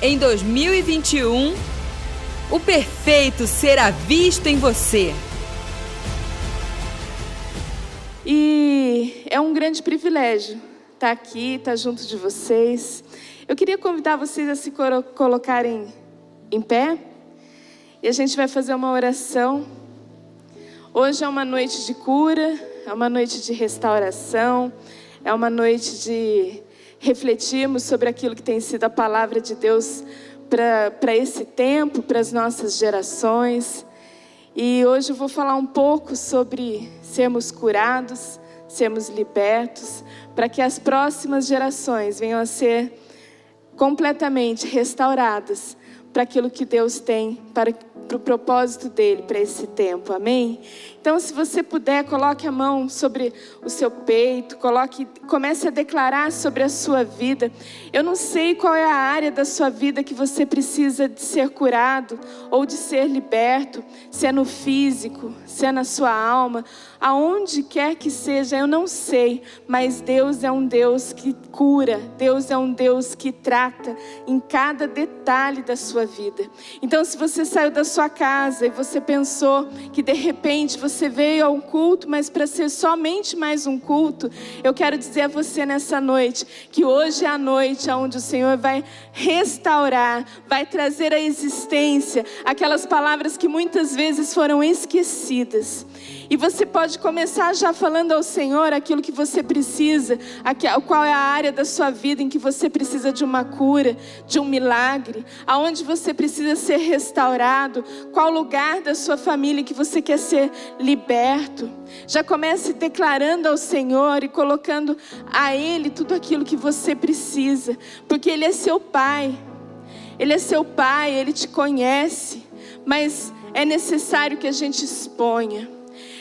Em 2021, o perfeito será visto em você. E é um grande privilégio estar aqui, estar junto de vocês. Eu queria convidar vocês a se colocarem em pé e a gente vai fazer uma oração. Hoje é uma noite de cura, é uma noite de restauração, é uma noite de refletirmos sobre aquilo que tem sido a palavra de Deus para esse tempo, para as nossas gerações. E hoje eu vou falar um pouco sobre sermos curados, sermos libertos, para que as próximas gerações venham a ser completamente restauradas para aquilo que Deus tem para para o propósito dele para esse tempo, amém? Então, se você puder, coloque a mão sobre o seu peito, coloque, comece a declarar sobre a sua vida. Eu não sei qual é a área da sua vida que você precisa de ser curado ou de ser liberto, se é no físico, se é na sua alma, aonde quer que seja, eu não sei, mas Deus é um Deus que cura, Deus é um Deus que trata em cada detalhe da sua vida. Então, se você saiu da sua casa e você pensou que de repente você veio a um culto, mas para ser somente mais um culto, eu quero dizer a você nessa noite que hoje é a noite onde o Senhor vai restaurar, vai trazer à existência aquelas palavras que muitas vezes foram esquecidas. E você pode começar já falando ao Senhor aquilo que você precisa, qual é a área da sua vida em que você precisa de uma cura, de um milagre, aonde você precisa ser restaurado, qual lugar da sua família que você quer ser liberto. Já comece declarando ao Senhor e colocando a Ele tudo aquilo que você precisa, porque Ele é seu Pai. Ele é seu Pai, Ele te conhece, mas é necessário que a gente exponha.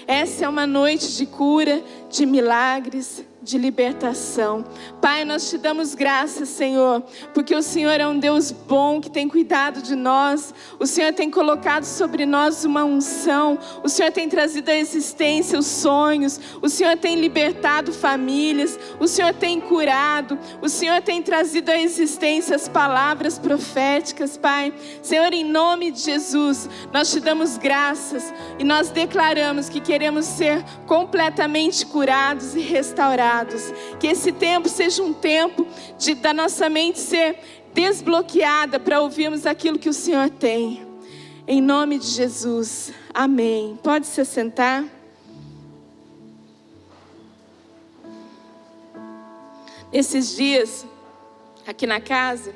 Essa é uma noite de cura, de milagres, de libertação. Pai, nós te damos graças, Senhor, porque o Senhor é um Deus bom que tem cuidado de nós. O Senhor tem colocado sobre nós uma unção. O Senhor tem trazido à existência os sonhos. O Senhor tem libertado famílias. O Senhor tem curado. O Senhor tem trazido à existência as palavras proféticas, Pai. Senhor, em nome de Jesus, nós te damos graças e nós declaramos que queremos ser completamente curados e restaurados que esse tempo seja um tempo de, da nossa mente ser desbloqueada para ouvirmos aquilo que o Senhor tem. Em nome de Jesus. Amém. Pode se sentar. Esses dias, aqui na casa,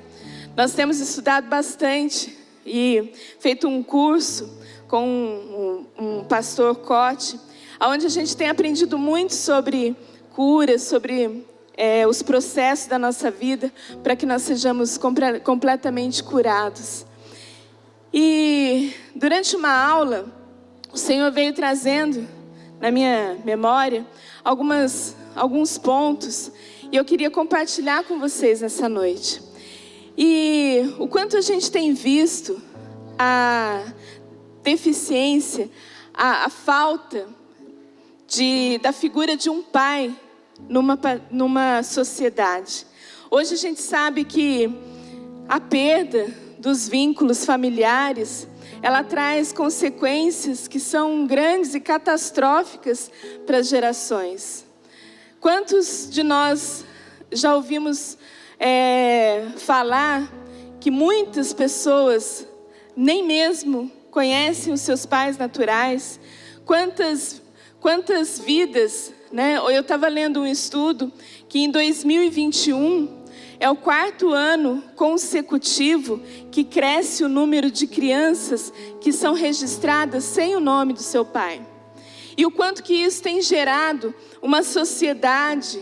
nós temos estudado bastante e feito um curso com um, um, um pastor Cote, onde a gente tem aprendido muito sobre cura, sobre é, os processos da nossa vida, para que nós sejamos completamente curados. E durante uma aula, o Senhor veio trazendo na minha memória algumas, alguns pontos e eu queria compartilhar com vocês nessa noite. E o quanto a gente tem visto a deficiência, a, a falta de, da figura de um pai numa, numa sociedade. Hoje a gente sabe que a perda dos vínculos familiares, ela traz consequências que são grandes e catastróficas para as gerações. Quantos de nós já ouvimos é, falar que muitas pessoas nem mesmo conhecem os seus pais naturais? Quantas Quantas vidas, né? Eu estava lendo um estudo que em 2021 é o quarto ano consecutivo que cresce o número de crianças que são registradas sem o nome do seu pai. E o quanto que isso tem gerado uma sociedade,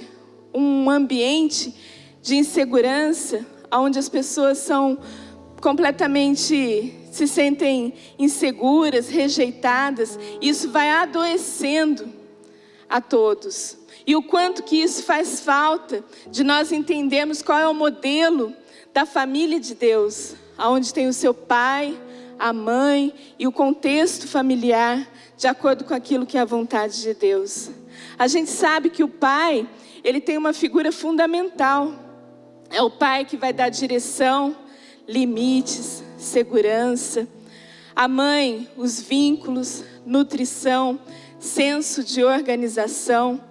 um ambiente de insegurança, onde as pessoas são completamente se sentem inseguras, rejeitadas, isso vai adoecendo a todos. E o quanto que isso faz falta de nós entendermos qual é o modelo da família de Deus, aonde tem o seu pai, a mãe e o contexto familiar de acordo com aquilo que é a vontade de Deus. A gente sabe que o pai, ele tem uma figura fundamental. É o pai que vai dar direção, limites, segurança. A mãe, os vínculos, nutrição, senso de organização.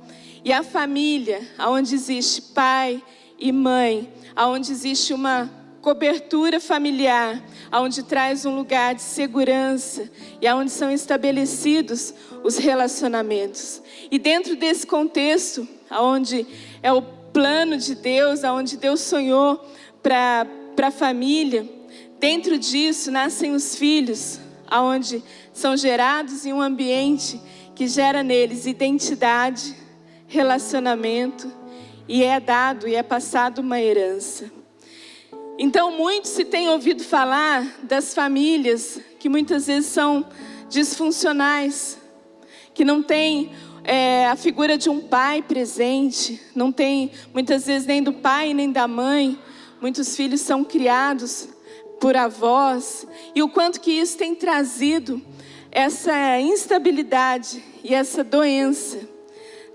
E a família, onde existe pai e mãe, onde existe uma cobertura familiar, onde traz um lugar de segurança e aonde são estabelecidos os relacionamentos. E dentro desse contexto, onde é o plano de Deus, aonde Deus sonhou para a família, dentro disso nascem os filhos, aonde são gerados em um ambiente que gera neles identidade, relacionamento e é dado e é passado uma herança. Então, muito se tem ouvido falar das famílias que muitas vezes são disfuncionais, que não têm é, a figura de um pai presente, não tem muitas vezes nem do pai nem da mãe. Muitos filhos são criados por avós, e o quanto que isso tem trazido essa instabilidade e essa doença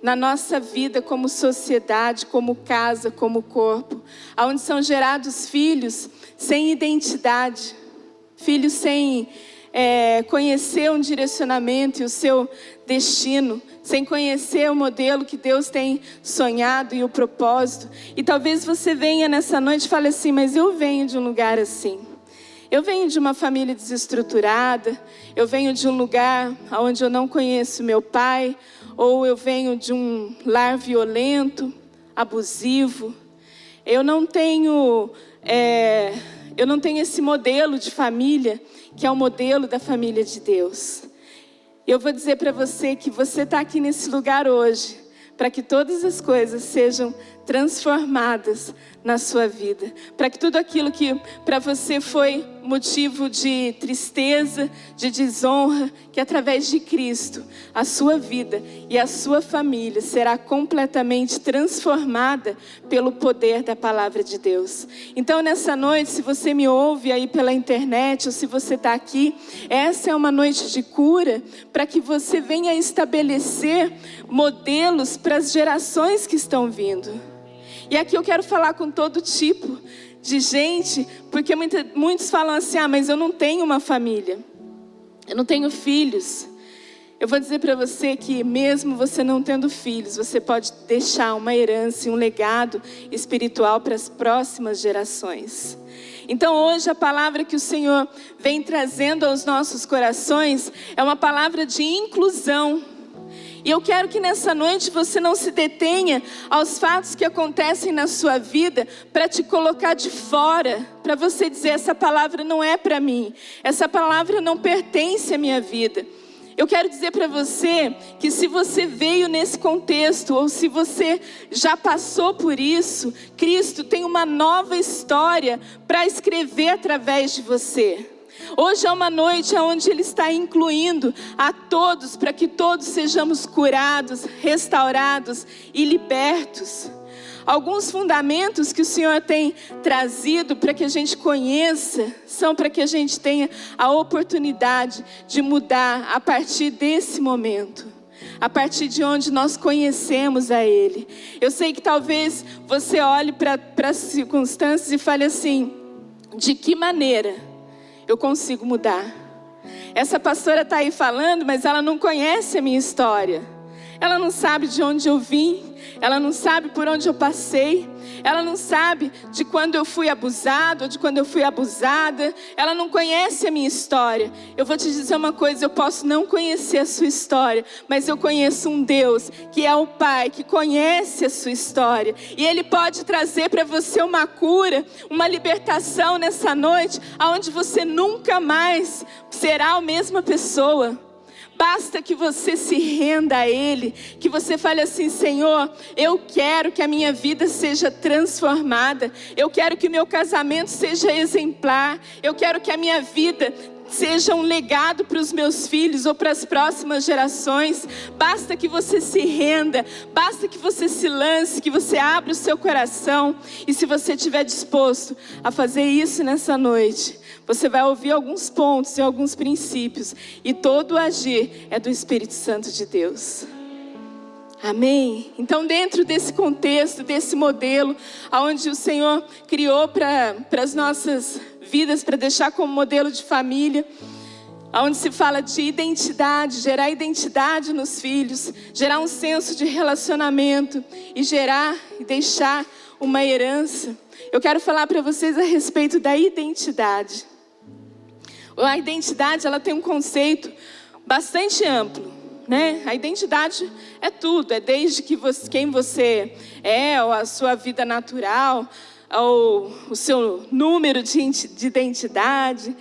na nossa vida como sociedade, como casa, como corpo, aonde são gerados filhos sem identidade, filhos sem é, conhecer um direcionamento e o seu destino, sem conhecer o modelo que Deus tem sonhado e o propósito. E talvez você venha nessa noite e fale assim: Mas eu venho de um lugar assim. Eu venho de uma família desestruturada, eu venho de um lugar onde eu não conheço meu pai, ou eu venho de um lar violento, abusivo. Eu não tenho, é, eu não tenho esse modelo de família que é o modelo da família de Deus. Eu vou dizer para você que você está aqui nesse lugar hoje para que todas as coisas sejam transformadas na sua vida, para que tudo aquilo que para você foi motivo de tristeza, de desonra, que através de Cristo a sua vida e a sua família será completamente transformada pelo poder da palavra de Deus. Então nessa noite, se você me ouve aí pela internet ou se você está aqui, essa é uma noite de cura para que você venha estabelecer modelos para as gerações que estão vindo. E aqui eu quero falar com todo tipo de gente, porque muitos falam assim: ah, mas eu não tenho uma família, eu não tenho filhos. Eu vou dizer para você que, mesmo você não tendo filhos, você pode deixar uma herança e um legado espiritual para as próximas gerações. Então, hoje, a palavra que o Senhor vem trazendo aos nossos corações é uma palavra de inclusão. E eu quero que nessa noite você não se detenha aos fatos que acontecem na sua vida para te colocar de fora, para você dizer: essa palavra não é para mim, essa palavra não pertence à minha vida. Eu quero dizer para você que se você veio nesse contexto, ou se você já passou por isso, Cristo tem uma nova história para escrever através de você. Hoje é uma noite onde Ele está incluindo a todos, para que todos sejamos curados, restaurados e libertos. Alguns fundamentos que o Senhor tem trazido para que a gente conheça são para que a gente tenha a oportunidade de mudar a partir desse momento a partir de onde nós conhecemos a Ele. Eu sei que talvez você olhe para as circunstâncias e fale assim: de que maneira eu consigo mudar. Essa pastora está aí falando, mas ela não conhece a minha história. Ela não sabe de onde eu vim, ela não sabe por onde eu passei, ela não sabe de quando eu fui abusado de quando eu fui abusada, ela não conhece a minha história. Eu vou te dizer uma coisa: eu posso não conhecer a sua história, mas eu conheço um Deus que é o Pai, que conhece a sua história, e Ele pode trazer para você uma cura, uma libertação nessa noite, aonde você nunca mais será a mesma pessoa. Basta que você se renda a Ele, que você fale assim: Senhor, eu quero que a minha vida seja transformada, eu quero que o meu casamento seja exemplar, eu quero que a minha vida seja um legado para os meus filhos ou para as próximas gerações. Basta que você se renda, basta que você se lance, que você abra o seu coração. E se você estiver disposto a fazer isso nessa noite, você vai ouvir alguns pontos e alguns princípios, e todo agir é do Espírito Santo de Deus. Amém? Então, dentro desse contexto, desse modelo, onde o Senhor criou para as nossas vidas para deixar como modelo de família onde se fala de identidade, gerar identidade nos filhos, gerar um senso de relacionamento e gerar e deixar uma herança. Eu quero falar para vocês a respeito da identidade. A identidade, ela tem um conceito bastante amplo, né? A identidade é tudo, é desde que você, quem você é, ou a sua vida natural, ou o seu número de, de identidade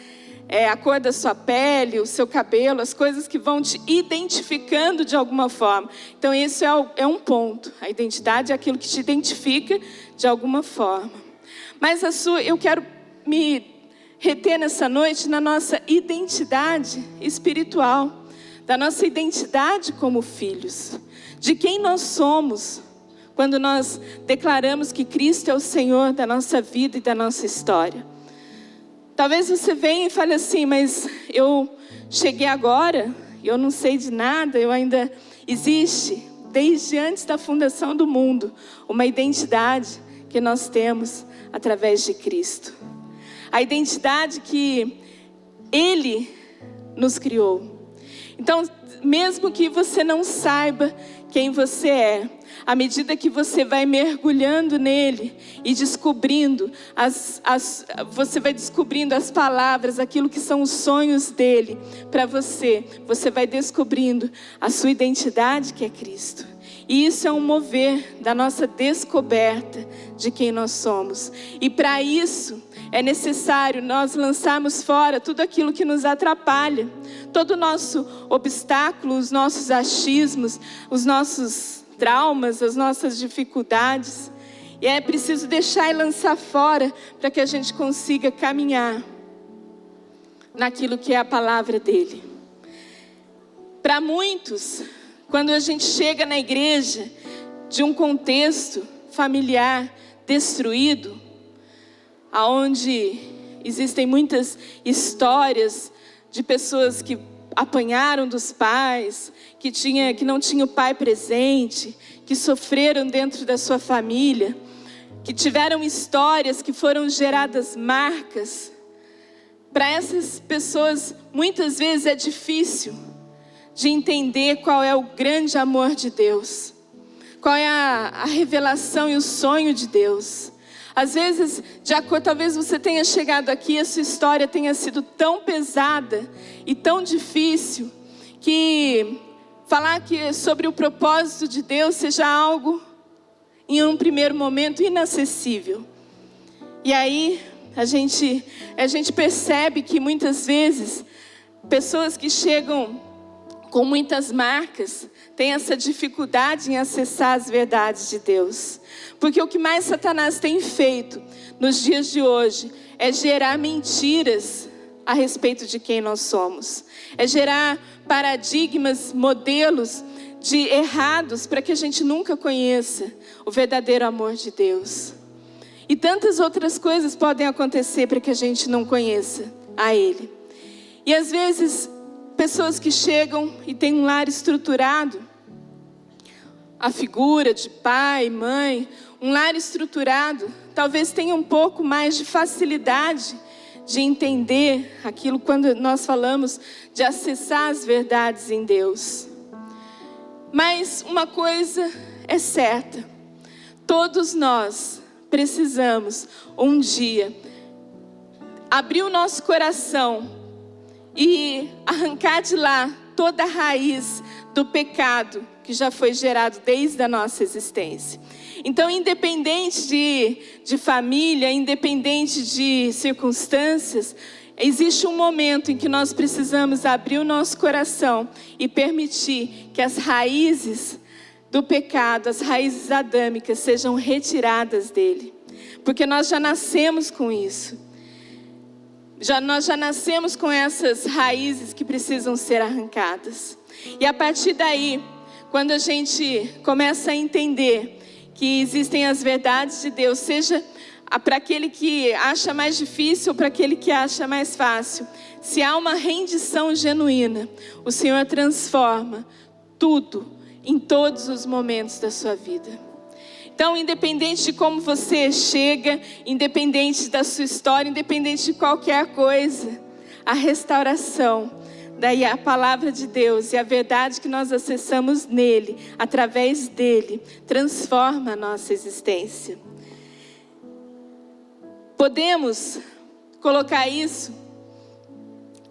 é, a cor da sua pele, o seu cabelo, as coisas que vão te identificando de alguma forma. Então, isso é, é um ponto. A identidade é aquilo que te identifica de alguma forma. Mas a sua, eu quero me reter nessa noite na nossa identidade espiritual, da nossa identidade como filhos, de quem nós somos quando nós declaramos que Cristo é o Senhor da nossa vida e da nossa história. Talvez você venha e fale assim, mas eu cheguei agora, eu não sei de nada, eu ainda existe desde antes da fundação do mundo uma identidade que nós temos através de Cristo. A identidade que ele nos criou. Então, mesmo que você não saiba quem você é, à medida que você vai mergulhando nele e descobrindo, as, as, você vai descobrindo as palavras, aquilo que são os sonhos dele para você, você vai descobrindo a sua identidade que é Cristo. E isso é um mover da nossa descoberta de quem nós somos. E para isso, é necessário nós lançarmos fora tudo aquilo que nos atrapalha, todo o nosso obstáculo, os nossos achismos, os nossos traumas, as nossas dificuldades. E é preciso deixar e lançar fora para que a gente consiga caminhar naquilo que é a palavra dele. Para muitos, quando a gente chega na igreja de um contexto familiar destruído, aonde existem muitas histórias de pessoas que apanharam dos pais, que, tinha, que não tinha o pai presente, que sofreram dentro da sua família, que tiveram histórias que foram geradas marcas. Para essas pessoas, muitas vezes é difícil de entender qual é o grande amor de Deus, qual é a, a revelação e o sonho de Deus. Às vezes, de acordo, talvez você tenha chegado aqui, a sua história tenha sido tão pesada e tão difícil que falar que sobre o propósito de Deus seja algo em um primeiro momento inacessível. E aí a gente a gente percebe que muitas vezes pessoas que chegam com muitas marcas têm essa dificuldade em acessar as verdades de Deus. Porque o que mais Satanás tem feito nos dias de hoje é gerar mentiras a respeito de quem nós somos, é gerar paradigmas, modelos de errados para que a gente nunca conheça o verdadeiro amor de Deus. E tantas outras coisas podem acontecer para que a gente não conheça a Ele. E às vezes, pessoas que chegam e têm um lar estruturado, a figura de pai, mãe, um lar estruturado, talvez tenha um pouco mais de facilidade de entender aquilo quando nós falamos de acessar as verdades em Deus. Mas uma coisa é certa: todos nós precisamos um dia abrir o nosso coração e arrancar de lá toda a raiz do pecado que já foi gerado desde a nossa existência. Então, independente de, de família, independente de circunstâncias, existe um momento em que nós precisamos abrir o nosso coração e permitir que as raízes do pecado, as raízes adâmicas, sejam retiradas dele. Porque nós já nascemos com isso. Já, nós já nascemos com essas raízes que precisam ser arrancadas. E a partir daí, quando a gente começa a entender que existem as verdades de Deus, seja para aquele que acha mais difícil ou para aquele que acha mais fácil, se há uma rendição genuína, o Senhor transforma tudo em todos os momentos da sua vida. Então, independente de como você chega, independente da sua história, independente de qualquer coisa, a restauração, daí a palavra de Deus e a verdade que nós acessamos nele, através dele, transforma a nossa existência. Podemos colocar isso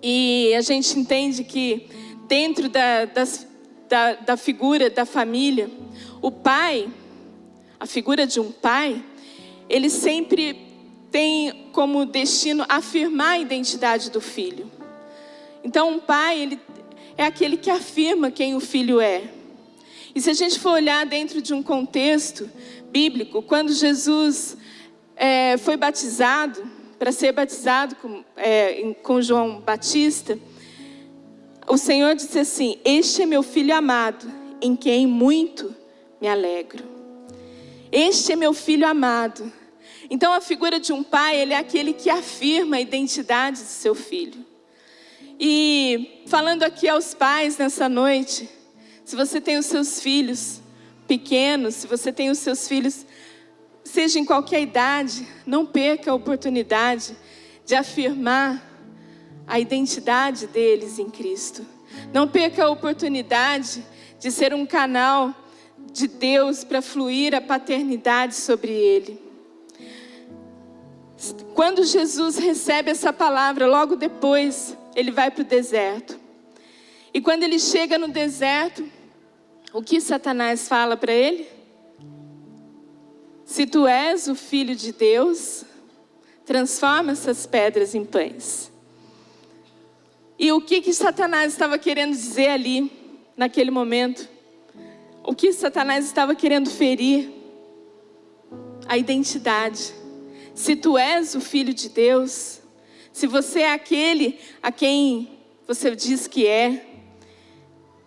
e a gente entende que dentro da, das, da, da figura da família, o pai, a figura de um pai, ele sempre tem como destino afirmar a identidade do filho. Então, um pai, ele é aquele que afirma quem o filho é. E se a gente for olhar dentro de um contexto bíblico, quando Jesus é, foi batizado, para ser batizado com, é, com João Batista, o Senhor disse assim: Este é meu filho amado, em quem muito me alegro. Este é meu filho amado. Então, a figura de um pai, ele é aquele que afirma a identidade de seu filho. E falando aqui aos pais nessa noite, se você tem os seus filhos pequenos, se você tem os seus filhos seja em qualquer idade, não perca a oportunidade de afirmar a identidade deles em Cristo. Não perca a oportunidade de ser um canal de Deus para fluir a paternidade sobre ele. Quando Jesus recebe essa palavra, logo depois, ele vai para o deserto. E quando ele chega no deserto, o que Satanás fala para ele? Se tu és o filho de Deus, transforma essas pedras em pães. E o que que Satanás estava querendo dizer ali, naquele momento? O que Satanás estava querendo ferir? A identidade. Se tu és o filho de Deus, se você é aquele a quem você diz que é,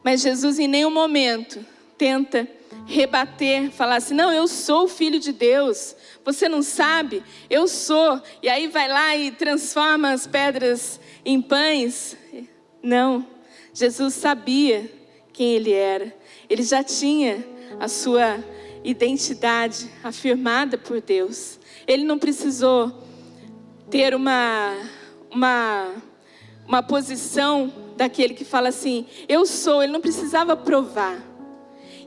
mas Jesus em nenhum momento tenta rebater, falar assim: não, eu sou o filho de Deus, você não sabe, eu sou, e aí vai lá e transforma as pedras em pães. Não, Jesus sabia quem ele era, ele já tinha a sua identidade afirmada por Deus, ele não precisou ter uma, uma, uma posição daquele que fala assim: eu sou, ele não precisava provar.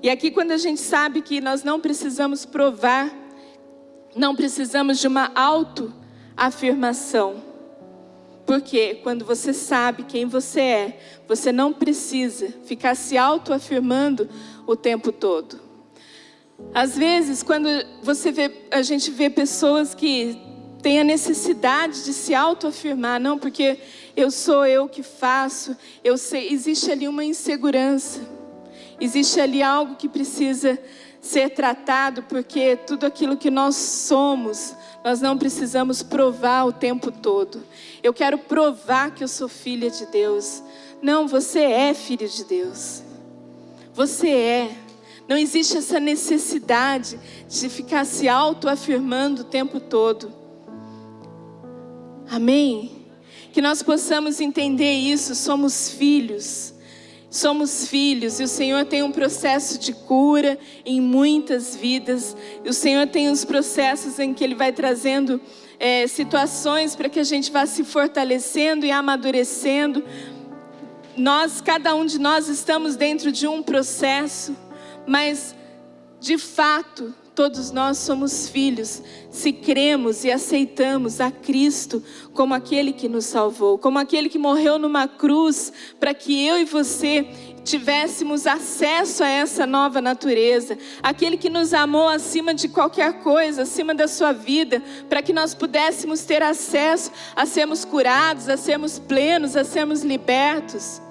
E aqui, quando a gente sabe que nós não precisamos provar, não precisamos de uma autoafirmação. Porque quando você sabe quem você é, você não precisa ficar se autoafirmando o tempo todo. Às vezes, quando você vê, a gente vê pessoas que têm a necessidade de se autoafirmar, não, porque eu sou eu que faço, eu sei, existe ali uma insegurança. Existe ali algo que precisa ser tratado, porque tudo aquilo que nós somos, nós não precisamos provar o tempo todo. Eu quero provar que eu sou filha de Deus. Não, você é filho de Deus. Você é. Não existe essa necessidade de ficar se autoafirmando o tempo todo. Amém? Que nós possamos entender isso, somos filhos. Somos filhos e o Senhor tem um processo de cura em muitas vidas. E o Senhor tem os processos em que Ele vai trazendo é, situações para que a gente vá se fortalecendo e amadurecendo. Nós, cada um de nós, estamos dentro de um processo, mas de fato, todos nós somos filhos, se cremos e aceitamos a Cristo como aquele que nos salvou, como aquele que morreu numa cruz para que eu e você tivéssemos acesso a essa nova natureza, aquele que nos amou acima de qualquer coisa, acima da sua vida, para que nós pudéssemos ter acesso a sermos curados, a sermos plenos, a sermos libertos.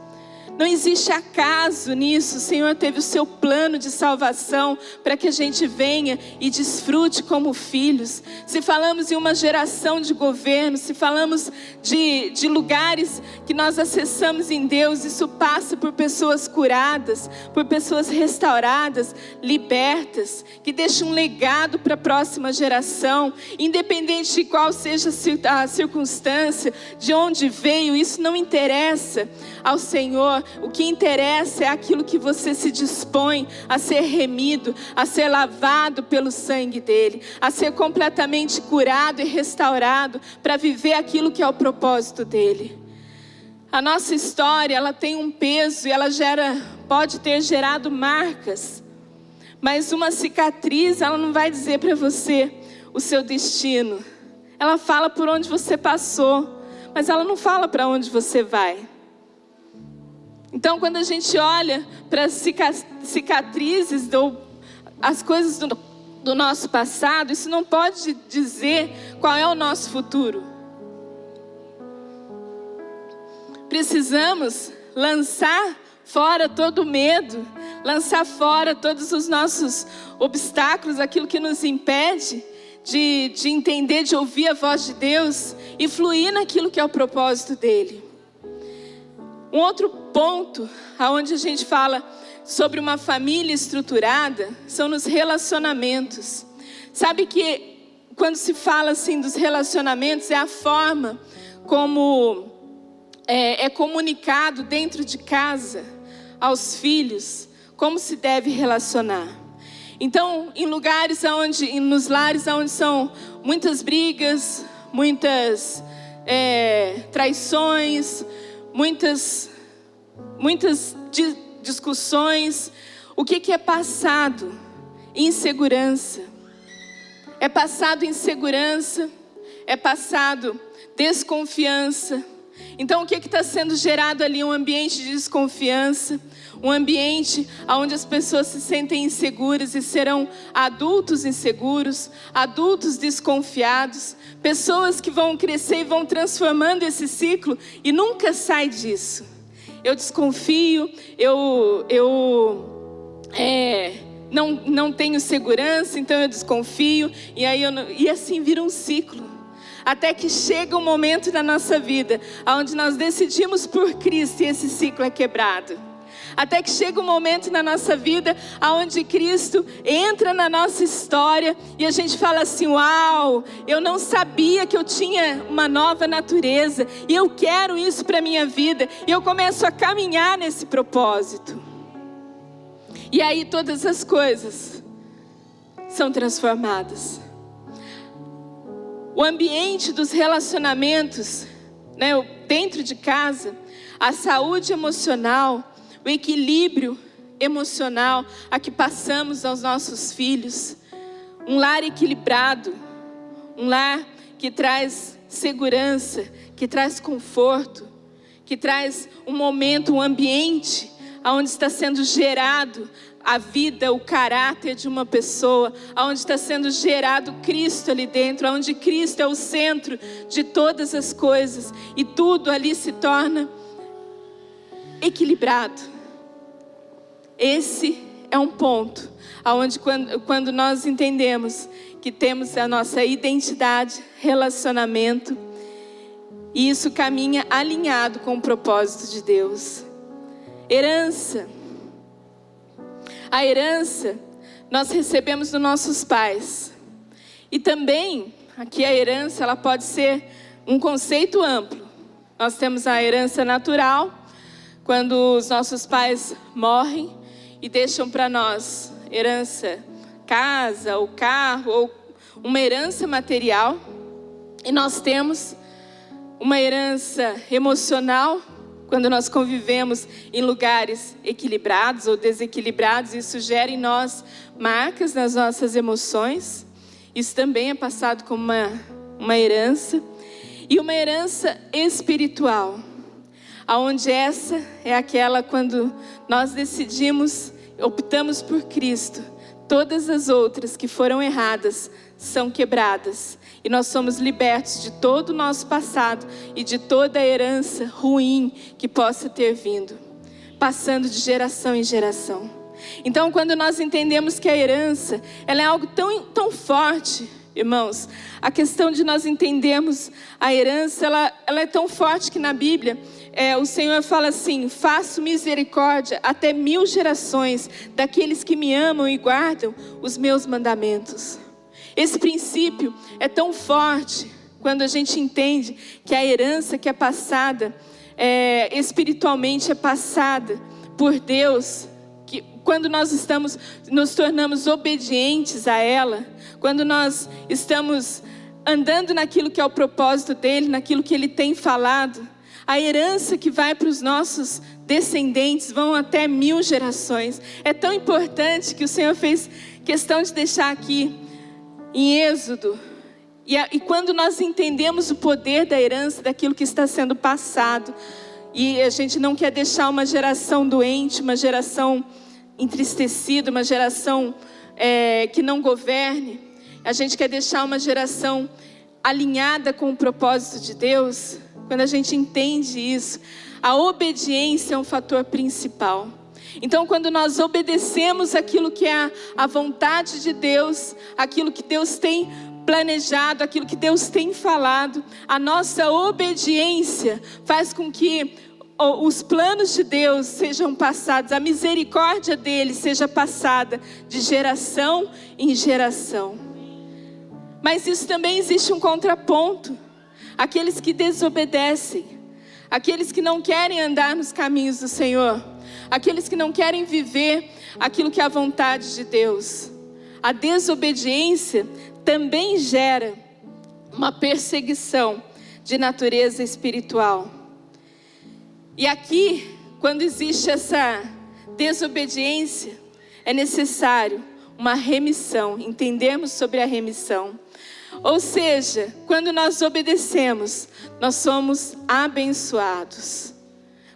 Não existe acaso nisso. O Senhor teve o seu plano de salvação para que a gente venha e desfrute como filhos. Se falamos em uma geração de governo, se falamos de, de lugares que nós acessamos em Deus, isso passa por pessoas curadas, por pessoas restauradas, libertas, que deixam um legado para a próxima geração, independente de qual seja a circunstância, de onde veio, isso não interessa ao Senhor o que interessa é aquilo que você se dispõe a ser remido, a ser lavado pelo sangue dele, a ser completamente curado e restaurado para viver aquilo que é o propósito dele. A nossa história, ela tem um peso e ela gera, pode ter gerado marcas. Mas uma cicatriz, ela não vai dizer para você o seu destino. Ela fala por onde você passou, mas ela não fala para onde você vai. Então, quando a gente olha para as cicatrizes ou as coisas do, do nosso passado, isso não pode dizer qual é o nosso futuro. Precisamos lançar fora todo medo, lançar fora todos os nossos obstáculos, aquilo que nos impede de, de entender, de ouvir a voz de Deus e fluir naquilo que é o propósito dele. Um outro ponto aonde a gente fala sobre uma família estruturada são nos relacionamentos. Sabe que quando se fala assim dos relacionamentos é a forma como é, é comunicado dentro de casa aos filhos como se deve relacionar. Então, em lugares onde, nos lares onde são muitas brigas, muitas é, traições, muitas, muitas discussões, o que, que é passado? Insegurança. É passado insegurança, é passado desconfiança. Então, o que está sendo gerado ali? Um ambiente de desconfiança, um ambiente onde as pessoas se sentem inseguras e serão adultos inseguros, adultos desconfiados, pessoas que vão crescer e vão transformando esse ciclo e nunca sai disso. Eu desconfio, eu, eu é, não, não tenho segurança, então eu desconfio, e, aí eu e assim vira um ciclo até que chega um momento na nossa vida onde nós decidimos por Cristo e esse ciclo é quebrado. Até que chega um momento na nossa vida onde Cristo entra na nossa história e a gente fala assim: Uau, eu não sabia que eu tinha uma nova natureza e eu quero isso para minha vida. E eu começo a caminhar nesse propósito. E aí todas as coisas são transformadas. O ambiente dos relacionamentos, né, dentro de casa, a saúde emocional, o equilíbrio emocional a que passamos aos nossos filhos. Um lar equilibrado, um lar que traz segurança, que traz conforto, que traz um momento, um ambiente onde está sendo gerado a vida, o caráter de uma pessoa, onde está sendo gerado Cristo ali dentro, onde Cristo é o centro de todas as coisas e tudo ali se torna equilibrado. Esse é um ponto aonde quando, quando nós entendemos que temos a nossa identidade, relacionamento, e isso caminha alinhado com o propósito de Deus. Herança. A herança nós recebemos dos nossos pais. E também, aqui a herança, ela pode ser um conceito amplo. Nós temos a herança natural, quando os nossos pais morrem, e deixam para nós herança, casa, ou carro, ou uma herança material. E nós temos uma herança emocional, quando nós convivemos em lugares equilibrados ou desequilibrados, isso gera em nós marcas nas nossas emoções. Isso também é passado como uma, uma herança. E uma herança espiritual, aonde essa é aquela quando nós decidimos optamos por Cristo, todas as outras que foram erradas são quebradas e nós somos libertos de todo o nosso passado e de toda a herança ruim que possa ter vindo, passando de geração em geração. Então, quando nós entendemos que a herança ela é algo tão, tão forte, irmãos, a questão de nós entendermos a herança, ela, ela é tão forte que na Bíblia é, o Senhor fala assim: faço misericórdia até mil gerações daqueles que me amam e guardam os meus mandamentos. Esse princípio é tão forte quando a gente entende que a herança que é passada é, espiritualmente é passada por Deus, que quando nós estamos, nos tornamos obedientes a ela, quando nós estamos andando naquilo que é o propósito dele, naquilo que ele tem falado, a herança que vai para os nossos descendentes vão até mil gerações. É tão importante que o Senhor fez questão de deixar aqui em Êxodo. E, a, e quando nós entendemos o poder da herança, daquilo que está sendo passado, e a gente não quer deixar uma geração doente, uma geração entristecida, uma geração é, que não governe, a gente quer deixar uma geração alinhada com o propósito de Deus. Quando a gente entende isso, a obediência é um fator principal. Então, quando nós obedecemos aquilo que é a vontade de Deus, aquilo que Deus tem planejado, aquilo que Deus tem falado, a nossa obediência faz com que os planos de Deus sejam passados, a misericórdia dele seja passada de geração em geração. Mas isso também existe um contraponto. Aqueles que desobedecem, aqueles que não querem andar nos caminhos do Senhor, aqueles que não querem viver aquilo que é a vontade de Deus. A desobediência também gera uma perseguição de natureza espiritual. E aqui, quando existe essa desobediência, é necessário uma remissão, entendermos sobre a remissão. Ou seja, quando nós obedecemos, nós somos abençoados.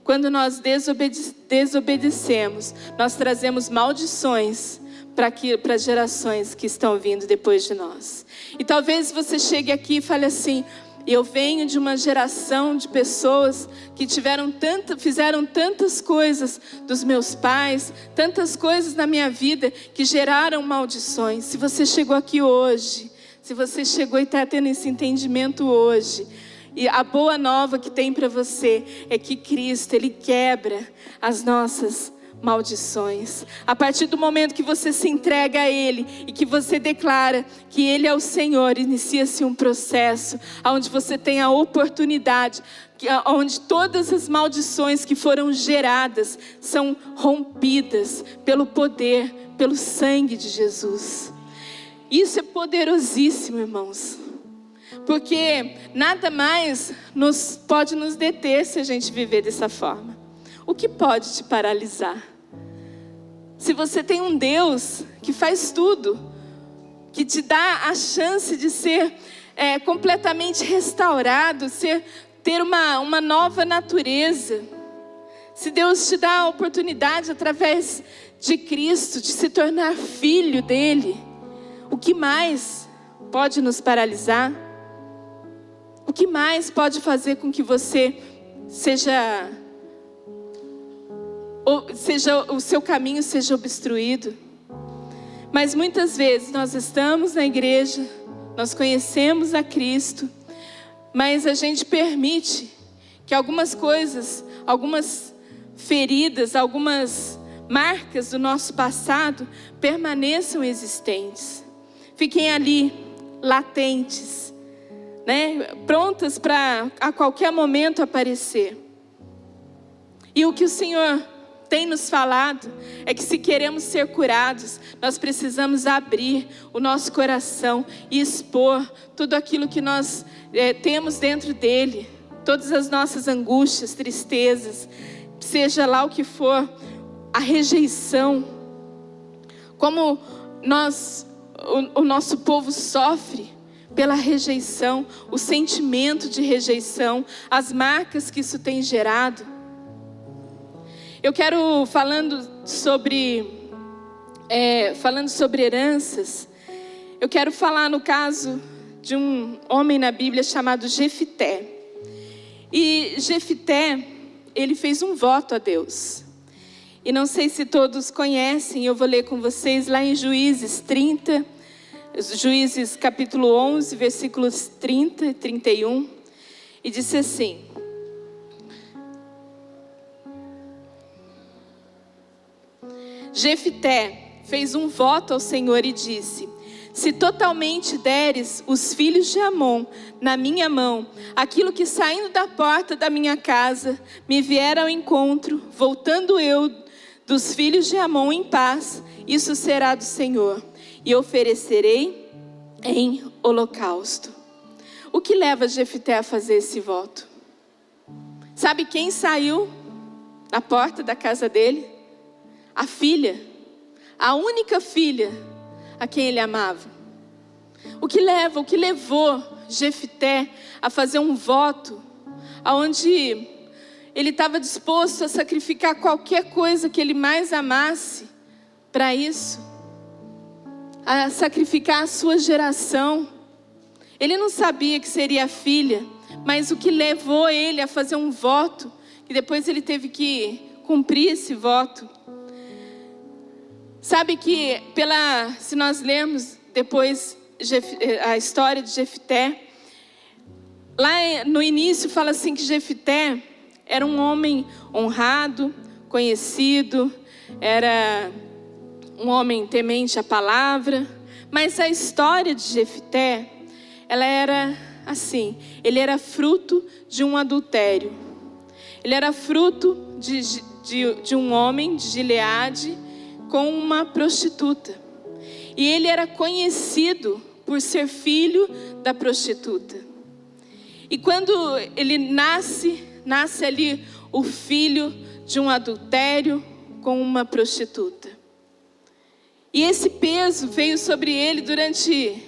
Quando nós desobede desobedecemos, nós trazemos maldições para as gerações que estão vindo depois de nós. E talvez você chegue aqui e fale assim: eu venho de uma geração de pessoas que tiveram tanto, fizeram tantas coisas dos meus pais, tantas coisas na minha vida que geraram maldições. Se você chegou aqui hoje, se você chegou e está tendo esse entendimento hoje, e a boa nova que tem para você é que Cristo, Ele quebra as nossas maldições. A partir do momento que você se entrega a Ele e que você declara que Ele é o Senhor, inicia-se um processo onde você tem a oportunidade, onde todas as maldições que foram geradas são rompidas pelo poder, pelo sangue de Jesus. Isso é poderosíssimo, irmãos. Porque nada mais nos pode nos deter se a gente viver dessa forma. O que pode te paralisar? Se você tem um Deus que faz tudo, que te dá a chance de ser é, completamente restaurado, ser, ter uma, uma nova natureza. Se Deus te dá a oportunidade através de Cristo de se tornar filho dele, o que mais pode nos paralisar? O que mais pode fazer com que você seja seja o seu caminho seja obstruído. Mas muitas vezes nós estamos na igreja, nós conhecemos a Cristo, mas a gente permite que algumas coisas, algumas feridas, algumas marcas do nosso passado permaneçam existentes. Fiquem ali latentes, né? Prontas para a qualquer momento aparecer. E o que o Senhor tem nos falado é que se queremos ser curados, nós precisamos abrir o nosso coração e expor tudo aquilo que nós é, temos dentro dele, todas as nossas angústias, tristezas, seja lá o que for, a rejeição, como nós, o, o nosso povo sofre pela rejeição, o sentimento de rejeição, as marcas que isso tem gerado. Eu quero falando sobre é, falando sobre heranças. Eu quero falar no caso de um homem na Bíblia chamado Jefité. E Jefité, ele fez um voto a Deus. E não sei se todos conhecem, eu vou ler com vocês lá em Juízes 30, Juízes capítulo 11, versículos 30 e 31. E disse assim: Jefité fez um voto ao Senhor e disse: Se totalmente deres os filhos de Amon na minha mão, aquilo que saindo da porta da minha casa me vier ao encontro, voltando eu dos filhos de Amon em paz, isso será do Senhor, e oferecerei em holocausto. O que leva Jefité a fazer esse voto? Sabe quem saiu na porta da casa dele? A filha, a única filha a quem ele amava. O que leva, o que levou Jefité a fazer um voto aonde ele estava disposto a sacrificar qualquer coisa que ele mais amasse para isso, a sacrificar a sua geração. Ele não sabia que seria a filha, mas o que levou ele a fazer um voto, que depois ele teve que cumprir esse voto. Sabe que pela se nós lermos depois a história de Jefté, lá no início fala assim que Jefté era um homem honrado, conhecido, era um homem temente à palavra, mas a história de Jefté, ela era assim, ele era fruto de um adultério. Ele era fruto de, de, de um homem de Gileade com uma prostituta. E ele era conhecido por ser filho da prostituta. E quando ele nasce, nasce ali o filho de um adultério com uma prostituta. E esse peso veio sobre ele durante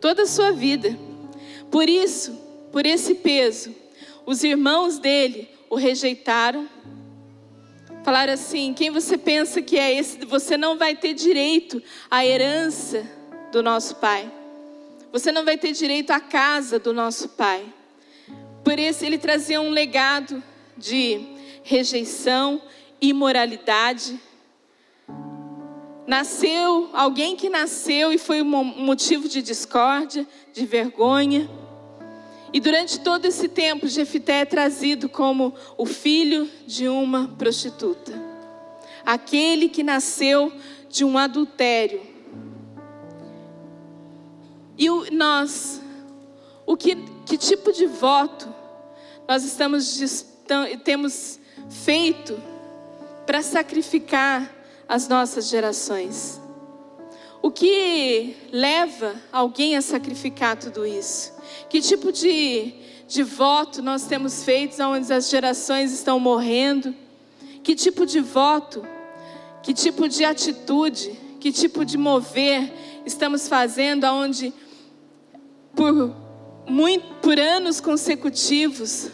toda a sua vida. Por isso, por esse peso, os irmãos dele o rejeitaram. Falaram assim: quem você pensa que é esse? Você não vai ter direito à herança do nosso pai. Você não vai ter direito à casa do nosso pai. Por isso, ele trazia um legado de rejeição, imoralidade. Nasceu alguém que nasceu e foi um motivo de discórdia, de vergonha. E durante todo esse tempo, Jefité é trazido como o filho de uma prostituta. Aquele que nasceu de um adultério. E nós, o que, que tipo de voto nós estamos temos feito para sacrificar as nossas gerações? O que leva alguém a sacrificar tudo isso? Que tipo de, de voto nós temos feito onde as gerações estão morrendo? Que tipo de voto, que tipo de atitude, que tipo de mover estamos fazendo onde por, muito, por anos consecutivos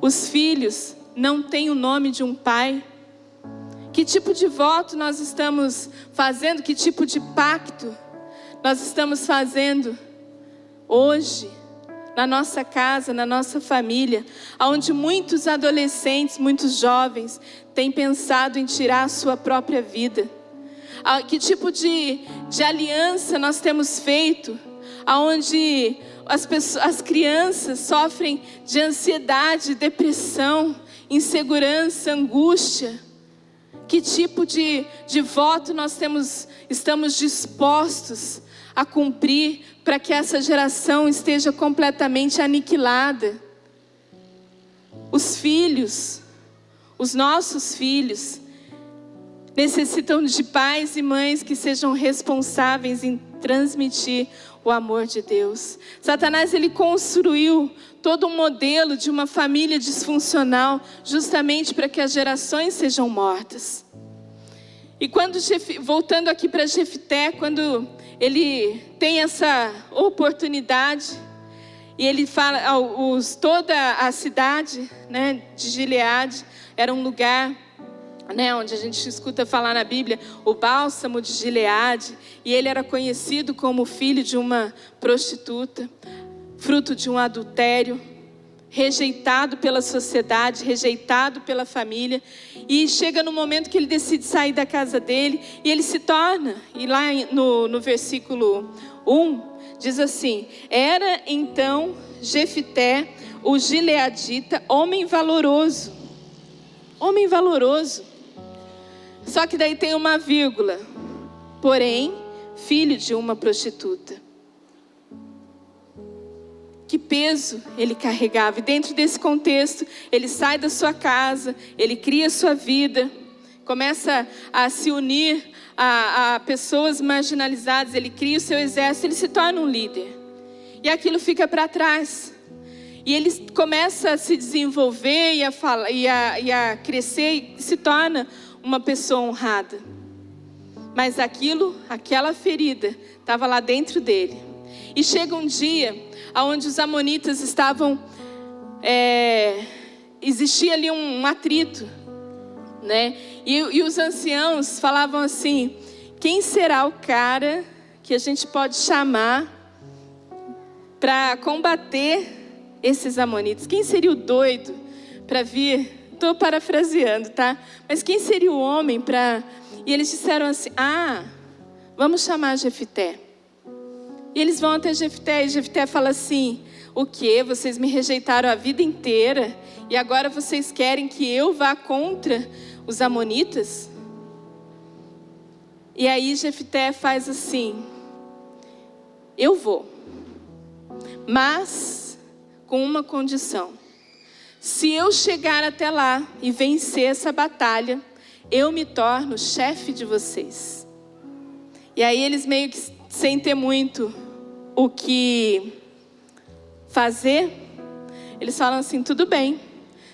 os filhos não têm o nome de um pai? Que tipo de voto nós estamos fazendo? Que tipo de pacto nós estamos fazendo hoje na nossa casa, na nossa família, onde muitos adolescentes, muitos jovens têm pensado em tirar a sua própria vida? Ah, que tipo de, de aliança nós temos feito, aonde as, pessoas, as crianças sofrem de ansiedade, depressão, insegurança, angústia? Que tipo de, de voto nós temos, estamos dispostos a cumprir para que essa geração esteja completamente aniquilada? Os filhos, os nossos filhos, necessitam de pais e mães que sejam responsáveis em transmitir o amor de Deus. Satanás ele construiu todo um modelo de uma família disfuncional justamente para que as gerações sejam mortas. E quando voltando aqui para Jefté, quando ele tem essa oportunidade e ele fala, os, toda a cidade, né, de Gileade era um lugar né, onde a gente escuta falar na Bíblia o bálsamo de Gileade, e ele era conhecido como filho de uma prostituta, fruto de um adultério, rejeitado pela sociedade, rejeitado pela família, e chega no momento que ele decide sair da casa dele, e ele se torna, e lá no, no versículo 1, diz assim: Era então Jefité, o gileadita, homem valoroso, homem valoroso, só que daí tem uma vírgula. Porém, filho de uma prostituta. Que peso ele carregava. E dentro desse contexto, ele sai da sua casa, ele cria sua vida, começa a se unir a, a pessoas marginalizadas, ele cria o seu exército, ele se torna um líder. E aquilo fica para trás. E ele começa a se desenvolver e a, e, a, e a crescer e se torna uma pessoa honrada. Mas aquilo, aquela ferida, estava lá dentro dele. E chega um dia onde os amonitas estavam. É, existia ali um, atrito, né? E, e os anciãos falavam assim: quem será o cara que a gente pode chamar para combater esses amonitas? Quem seria o doido para vir? Estou parafraseando, tá? Mas quem seria o homem para. E eles disseram assim: Ah, vamos chamar Jefité. E eles vão até Jefté e Jefté fala assim: O que? Vocês me rejeitaram a vida inteira e agora vocês querem que eu vá contra os amonitas? E aí Jefté faz assim: Eu vou. Mas com uma condição. Se eu chegar até lá e vencer essa batalha, eu me torno chefe de vocês. E aí eles meio que sem ter muito o que fazer, eles falam assim: tudo bem,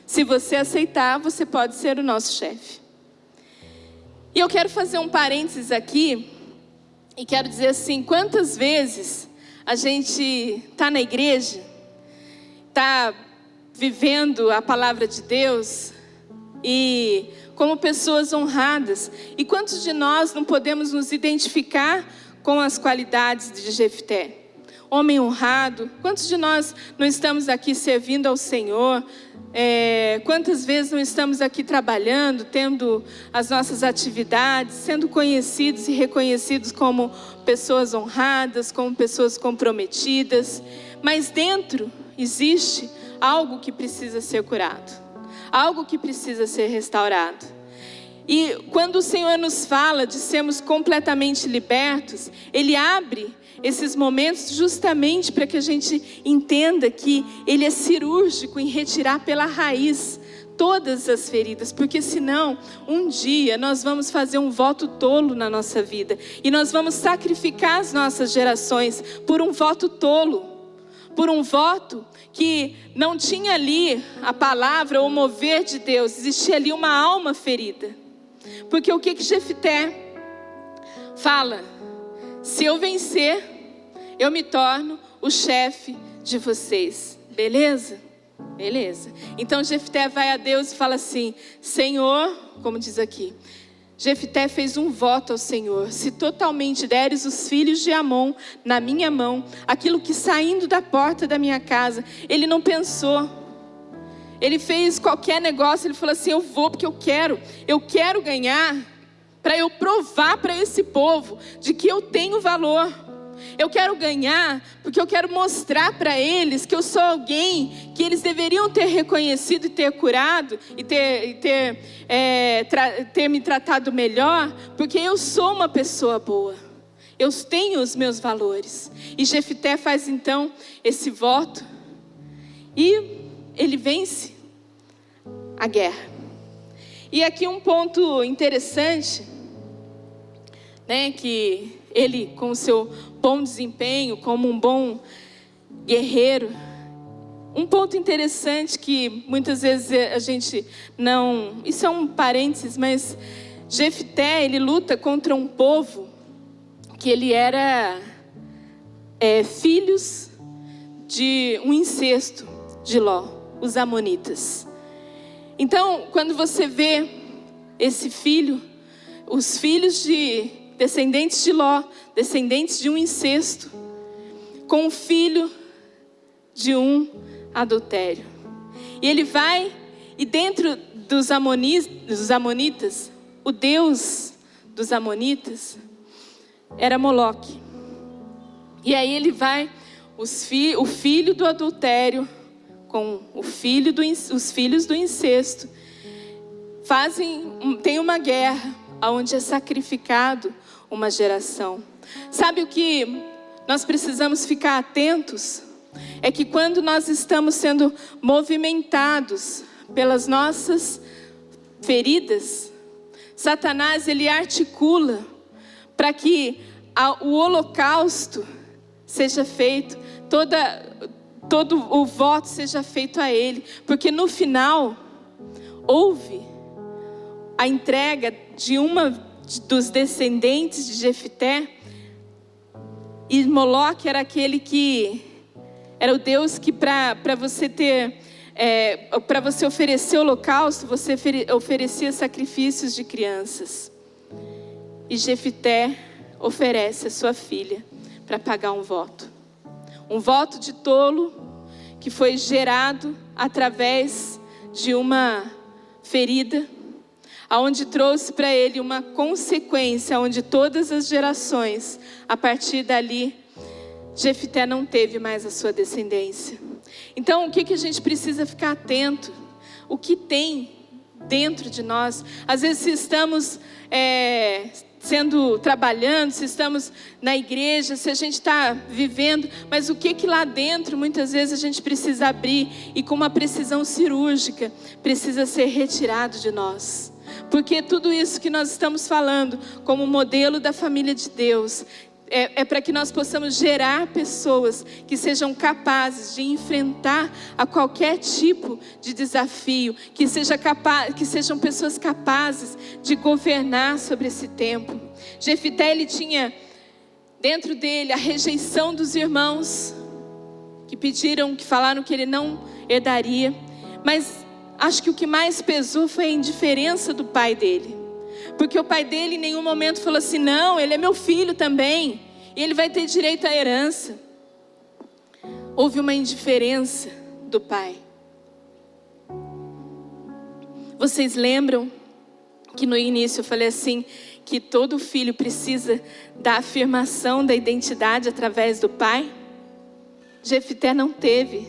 se você aceitar, você pode ser o nosso chefe. E eu quero fazer um parênteses aqui e quero dizer assim: quantas vezes a gente está na igreja, está vivendo a palavra de Deus e como pessoas honradas, e quantos de nós não podemos nos identificar com as qualidades de Jefté? Homem honrado, quantos de nós não estamos aqui servindo ao Senhor, é, quantas vezes não estamos aqui trabalhando, tendo as nossas atividades, sendo conhecidos e reconhecidos como pessoas honradas, como pessoas comprometidas, mas dentro existe algo que precisa ser curado, algo que precisa ser restaurado. E quando o Senhor nos fala de sermos completamente libertos, Ele abre esses momentos justamente para que a gente entenda que Ele é cirúrgico em retirar pela raiz todas as feridas, porque senão um dia nós vamos fazer um voto tolo na nossa vida. E nós vamos sacrificar as nossas gerações por um voto tolo, por um voto que não tinha ali a palavra ou o mover de Deus, existia ali uma alma ferida. Porque o que que Jefté fala? Se eu vencer, eu me torno o chefe de vocês. Beleza? Beleza. Então Jefté vai a Deus e fala assim: Senhor, como diz aqui, Jefté fez um voto ao Senhor: se totalmente deres os filhos de Amon na minha mão, aquilo que saindo da porta da minha casa, ele não pensou. Ele fez qualquer negócio, ele falou assim: eu vou porque eu quero, eu quero ganhar, para eu provar para esse povo de que eu tenho valor. Eu quero ganhar porque eu quero mostrar para eles que eu sou alguém que eles deveriam ter reconhecido e ter curado e ter, e ter, é, ter me tratado melhor, porque eu sou uma pessoa boa. Eu tenho os meus valores. E Jefité faz então esse voto e ele vence a guerra. E aqui um ponto interessante, né, que ele com o seu bom desempenho, como um bom guerreiro. Um ponto interessante que muitas vezes a gente não. Isso é um parênteses, mas Jefté, ele luta contra um povo que ele era é, filhos de um incesto de Ló, os Amonitas. Então, quando você vê esse filho, os filhos de descendentes de Ló, descendentes de um incesto, com o filho de um adultério. E ele vai, e dentro dos, dos Amonitas, o Deus dos Amonitas era Moloque. E aí ele vai, fi, o filho do adultério com o filho do, os filhos do incesto, fazem, tem uma guerra onde é sacrificado uma geração. Sabe o que nós precisamos ficar atentos? É que quando nós estamos sendo movimentados pelas nossas feridas, Satanás ele articula para que o holocausto seja feito, toda, todo o voto seja feito a ele, porque no final houve a entrega de uma dos descendentes de Jefité, e Moloque era aquele que era o Deus que para você ter é, para você oferecer holocausto, você oferecia sacrifícios de crianças. E Jefité oferece a sua filha para pagar um voto. Um voto de tolo que foi gerado através de uma ferida, aonde trouxe para ele uma consequência, onde todas as gerações, a partir dali, Jefité não teve mais a sua descendência. Então, o que, que a gente precisa ficar atento? O que tem dentro de nós? Às vezes, se estamos é, sendo trabalhando, se estamos na igreja, se a gente está vivendo, mas o que que lá dentro muitas vezes a gente precisa abrir e com uma precisão cirúrgica precisa ser retirado de nós. Porque tudo isso que nós estamos falando, como modelo da família de Deus, é, é para que nós possamos gerar pessoas que sejam capazes de enfrentar a qualquer tipo de desafio, que, seja capaz, que sejam pessoas capazes de governar sobre esse tempo. Jefité ele tinha dentro dele a rejeição dos irmãos que pediram, que falaram que ele não herdaria, mas acho que o que mais pesou foi a indiferença do pai dele. Porque o pai dele em nenhum momento falou assim: não, ele é meu filho também, e ele vai ter direito à herança. Houve uma indiferença do pai. Vocês lembram que no início eu falei assim: que todo filho precisa da afirmação da identidade através do pai? Jefité não teve.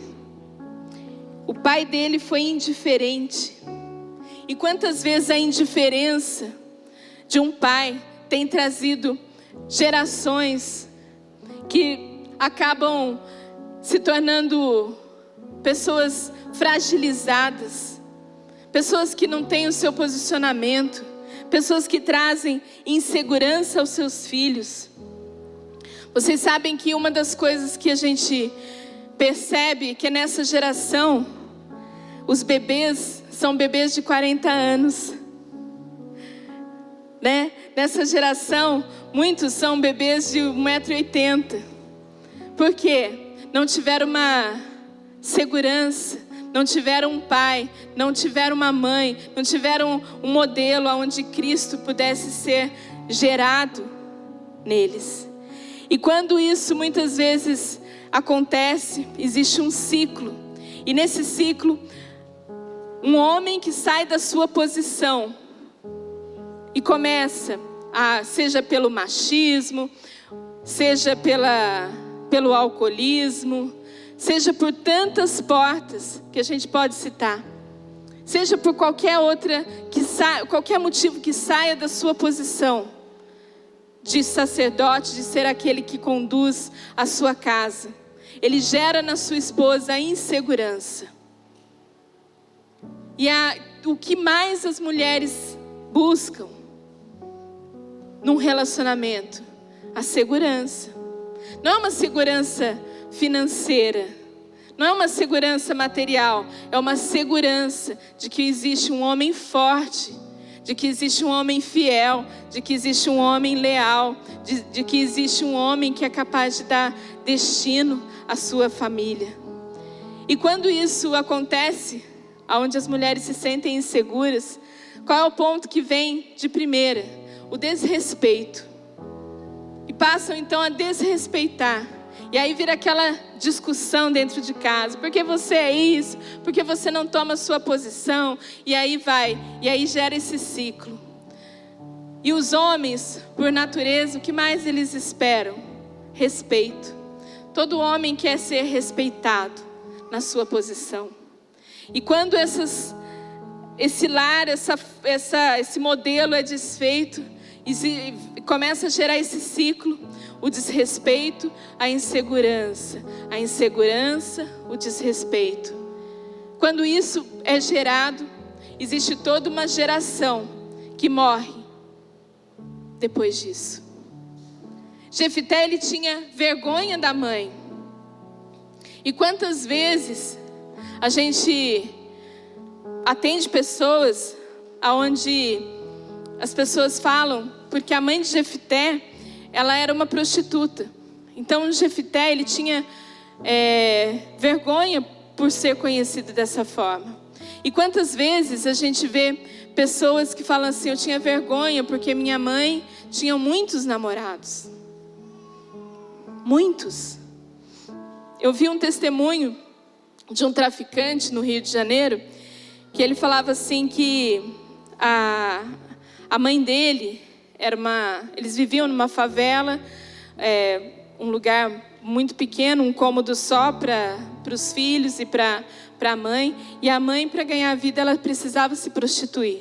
O pai dele foi indiferente. E quantas vezes a indiferença de um pai tem trazido gerações que acabam se tornando pessoas fragilizadas, pessoas que não têm o seu posicionamento, pessoas que trazem insegurança aos seus filhos. Vocês sabem que uma das coisas que a gente percebe que nessa geração, os bebês são bebês de 40 anos né? Nessa geração, muitos são bebês de 1,80m. Por quê? Não tiveram uma segurança, não tiveram um pai, não tiveram uma mãe, não tiveram um modelo onde Cristo pudesse ser gerado neles. E quando isso muitas vezes acontece, existe um ciclo. E nesse ciclo, um homem que sai da sua posição, e começa a, seja pelo machismo, seja pela, pelo alcoolismo, seja por tantas portas que a gente pode citar, seja por qualquer outra que sa, qualquer motivo que saia da sua posição de sacerdote, de ser aquele que conduz a sua casa. Ele gera na sua esposa a insegurança. E a, o que mais as mulheres buscam num relacionamento? A segurança. Não é uma segurança financeira, não é uma segurança material, é uma segurança de que existe um homem forte, de que existe um homem fiel, de que existe um homem leal, de, de que existe um homem que é capaz de dar destino à sua família. E quando isso acontece, onde as mulheres se sentem inseguras, qual é o ponto que vem de primeira? o desrespeito. E passam então a desrespeitar. E aí vira aquela discussão dentro de casa. Porque você é isso? Porque você não toma sua posição? E aí vai. E aí gera esse ciclo. E os homens, por natureza, o que mais eles esperam? Respeito. Todo homem quer ser respeitado na sua posição. E quando essas, esse lar, essa, essa, esse modelo é desfeito, começa a gerar esse ciclo, o desrespeito, a insegurança, a insegurança, o desrespeito. Quando isso é gerado, existe toda uma geração que morre depois disso. Jefité ele tinha vergonha da mãe. E quantas vezes a gente atende pessoas aonde as pessoas falam porque a mãe de Jefité ela era uma prostituta. Então Jefité ele tinha é, vergonha por ser conhecido dessa forma. E quantas vezes a gente vê pessoas que falam assim: eu tinha vergonha porque minha mãe tinha muitos namorados. Muitos. Eu vi um testemunho de um traficante no Rio de Janeiro que ele falava assim que a, a mãe dele era uma. Eles viviam numa favela, é, um lugar muito pequeno, um cômodo só para os filhos e para a mãe. E a mãe, para ganhar vida, ela precisava se prostituir.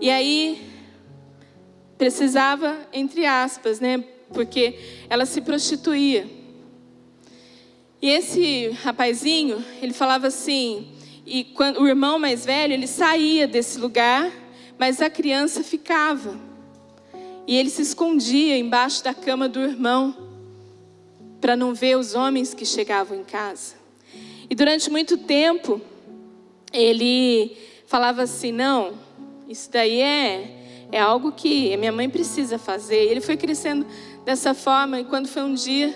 E aí, precisava, entre aspas, né? Porque ela se prostituía. E esse rapazinho, ele falava assim, e quando o irmão mais velho, ele saía desse lugar mas a criança ficava. E ele se escondia embaixo da cama do irmão, para não ver os homens que chegavam em casa. E durante muito tempo, ele falava assim: não, isso daí é, é algo que a minha mãe precisa fazer. E ele foi crescendo dessa forma, e quando foi um dia,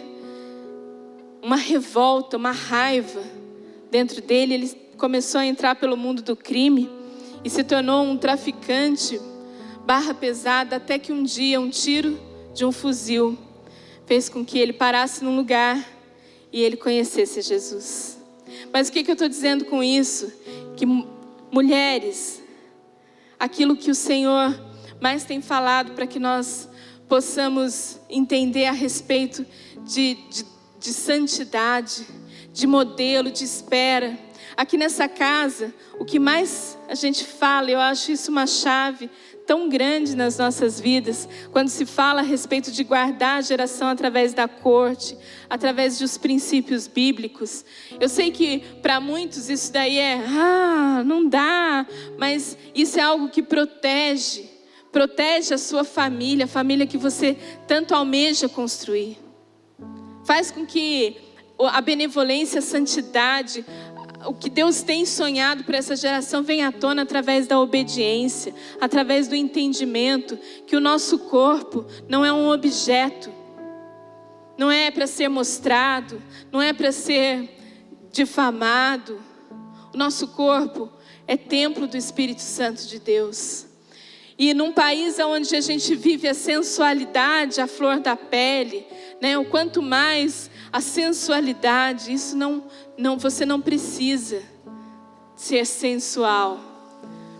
uma revolta, uma raiva dentro dele, ele começou a entrar pelo mundo do crime e se tornou um traficante, barra pesada, até que um dia um tiro de um fuzil fez com que ele parasse num lugar e ele conhecesse Jesus. Mas o que, que eu estou dizendo com isso? Que mulheres, aquilo que o Senhor mais tem falado para que nós possamos entender a respeito de, de, de santidade, de modelo, de espera Aqui nessa casa, o que mais a gente fala, eu acho isso uma chave tão grande nas nossas vidas, quando se fala a respeito de guardar a geração através da corte, através dos princípios bíblicos. Eu sei que para muitos isso daí é, ah, não dá, mas isso é algo que protege, protege a sua família, a família que você tanto almeja construir. Faz com que a benevolência, a santidade, o que Deus tem sonhado para essa geração vem à tona através da obediência, através do entendimento que o nosso corpo não é um objeto, não é para ser mostrado, não é para ser difamado. O nosso corpo é templo do Espírito Santo de Deus. E num país onde a gente vive a sensualidade, a flor da pele, né? O quanto mais a sensualidade, isso não, não, você não precisa ser sensual.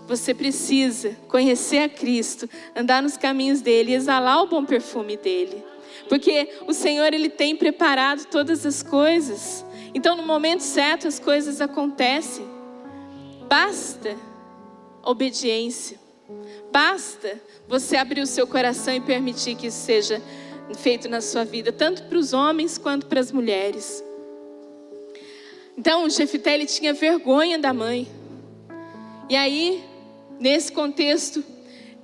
Você precisa conhecer a Cristo, andar nos caminhos dele, exalar o bom perfume dele. Porque o Senhor ele tem preparado todas as coisas. Então no momento certo as coisas acontecem. Basta obediência. Basta você abrir o seu coração e permitir que isso seja feito na sua vida, tanto para os homens quanto para as mulheres. Então, Jefité, ele tinha vergonha da mãe. E aí, nesse contexto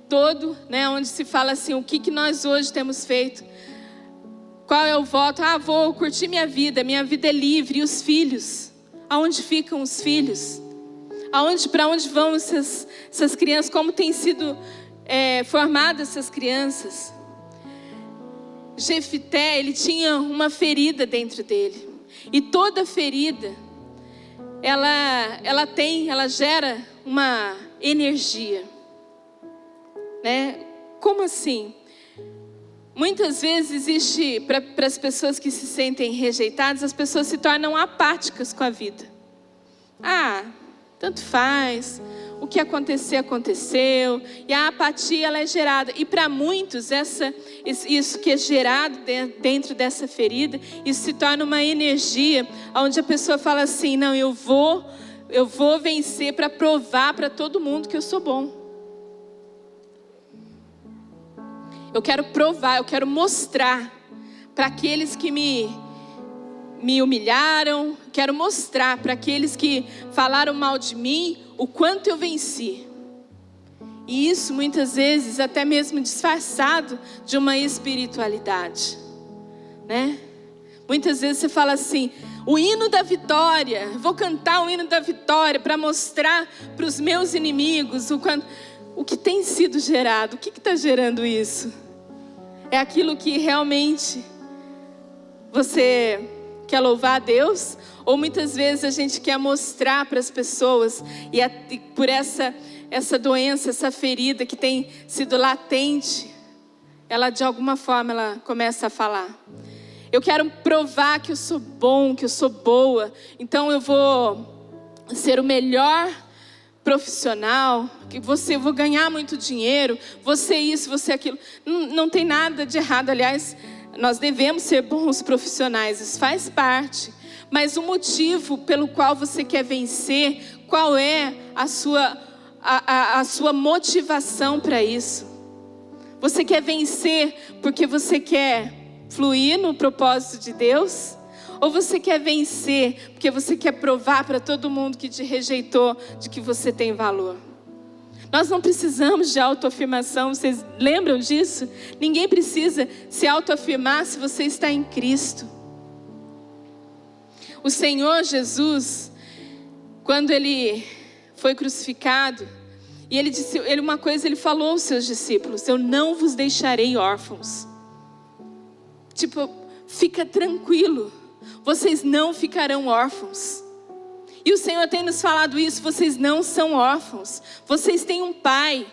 todo, né, onde se fala assim, o que, que nós hoje temos feito? Qual é o voto? Ah, vou curtir minha vida, minha vida é livre. E os filhos? Aonde ficam os filhos? Aonde, para onde vão essas, essas crianças? Como têm sido é, formadas essas crianças? Jefité, ele tinha uma ferida dentro dele. E toda ferida, ela, ela tem, ela gera uma energia. Né? Como assim? Muitas vezes existe, para as pessoas que se sentem rejeitadas, as pessoas se tornam apáticas com a vida. Ah, tanto faz o que acontecer, aconteceu. E a apatia ela é gerada. E para muitos, essa, isso que é gerado dentro dessa ferida, isso se torna uma energia onde a pessoa fala assim: não, eu vou, eu vou vencer para provar para todo mundo que eu sou bom. Eu quero provar, eu quero mostrar para aqueles que me me humilharam, quero mostrar para aqueles que falaram mal de mim o quanto eu venci. E isso muitas vezes até mesmo disfarçado de uma espiritualidade, né? Muitas vezes você fala assim: o hino da vitória, vou cantar o hino da vitória para mostrar para os meus inimigos o, quanto, o que tem sido gerado. O que está gerando isso? É aquilo que realmente você quer louvar a Deus? Ou muitas vezes a gente quer mostrar para as pessoas e, por essa, essa doença, essa ferida que tem sido latente, ela de alguma forma ela começa a falar. Eu quero provar que eu sou bom, que eu sou boa. Então eu vou ser o melhor profissional, que você vou ganhar muito dinheiro, você isso, você aquilo. Não, não tem nada de errado, aliás, nós devemos ser bons profissionais, isso faz parte. Mas o motivo pelo qual você quer vencer, qual é a sua, a, a, a sua motivação para isso? Você quer vencer porque você quer fluir no propósito de Deus? Ou você quer vencer porque você quer provar para todo mundo que te rejeitou de que você tem valor? Nós não precisamos de autoafirmação, vocês lembram disso? Ninguém precisa se autoafirmar se você está em Cristo. O Senhor Jesus, quando ele foi crucificado, e ele disse, ele uma coisa ele falou aos seus discípulos: Eu não vos deixarei órfãos. Tipo, fica tranquilo, vocês não ficarão órfãos. E o Senhor tem nos falado isso: vocês não são órfãos, vocês têm um pai.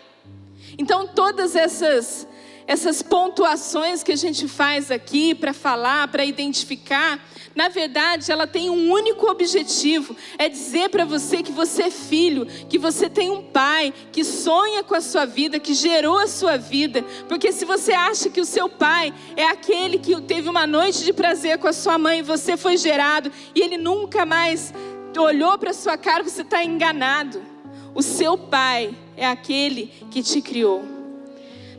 Então, todas essas, essas pontuações que a gente faz aqui para falar, para identificar, na verdade, ela tem um único objetivo: é dizer para você que você é filho, que você tem um pai que sonha com a sua vida, que gerou a sua vida. Porque se você acha que o seu pai é aquele que teve uma noite de prazer com a sua mãe você foi gerado e ele nunca mais olhou para sua cara, você está enganado. O seu pai é aquele que te criou.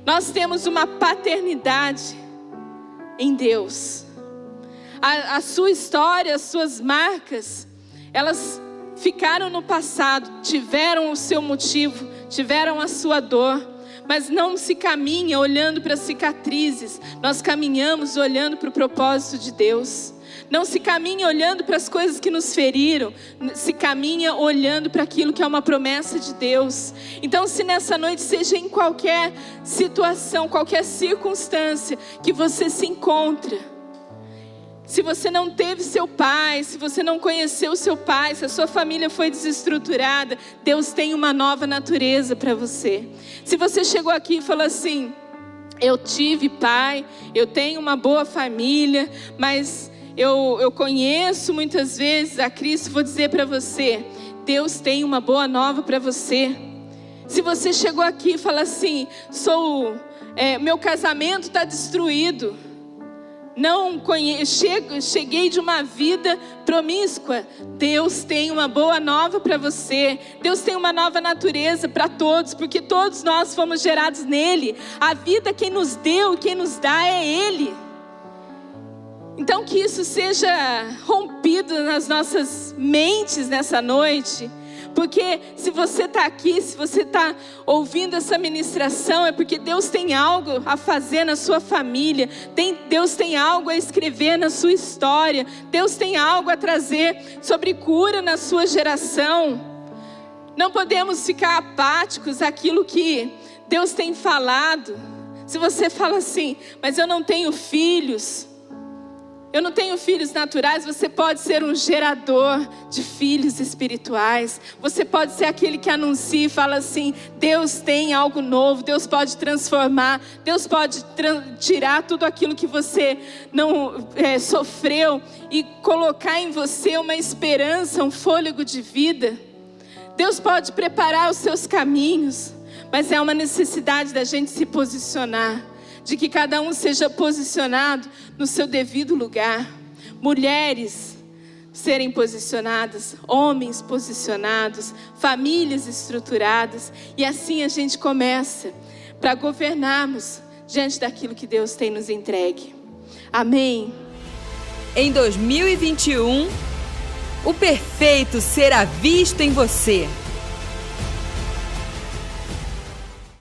Nós temos uma paternidade em Deus a, a sua história, as suas marcas, elas ficaram no passado, tiveram o seu motivo, tiveram a sua dor, mas não se caminha olhando para cicatrizes, nós caminhamos olhando para o propósito de Deus. Não se caminha olhando para as coisas que nos feriram, se caminha olhando para aquilo que é uma promessa de Deus. Então, se nessa noite, seja em qualquer situação, qualquer circunstância que você se encontra, se você não teve seu pai, se você não conheceu seu pai, se a sua família foi desestruturada, Deus tem uma nova natureza para você. Se você chegou aqui e falou assim: Eu tive pai, eu tenho uma boa família, mas eu, eu conheço muitas vezes a Cristo, vou dizer para você: Deus tem uma boa nova para você. Se você chegou aqui e fala assim: Sou, é, meu casamento está destruído não conheço, cheguei de uma vida promíscua. Deus tem uma boa nova para você. Deus tem uma nova natureza para todos, porque todos nós fomos gerados nele. A vida quem nos deu, quem nos dá é ele. Então que isso seja rompido nas nossas mentes nessa noite porque se você está aqui, se você está ouvindo essa ministração, é porque Deus tem algo a fazer na sua família, tem, Deus tem algo a escrever na sua história, Deus tem algo a trazer sobre cura na sua geração. Não podemos ficar apáticos àquilo que Deus tem falado. Se você fala assim, mas eu não tenho filhos, eu não tenho filhos naturais, você pode ser um gerador de filhos espirituais. Você pode ser aquele que anuncia e fala assim: Deus tem algo novo, Deus pode transformar, Deus pode tirar tudo aquilo que você não é, sofreu e colocar em você uma esperança, um fôlego de vida. Deus pode preparar os seus caminhos, mas é uma necessidade da gente se posicionar de que cada um seja posicionado no seu devido lugar. Mulheres serem posicionadas, homens posicionados, famílias estruturadas, e assim a gente começa para governarmos diante daquilo que Deus tem nos entregue. Amém. Em 2021, o perfeito será visto em você.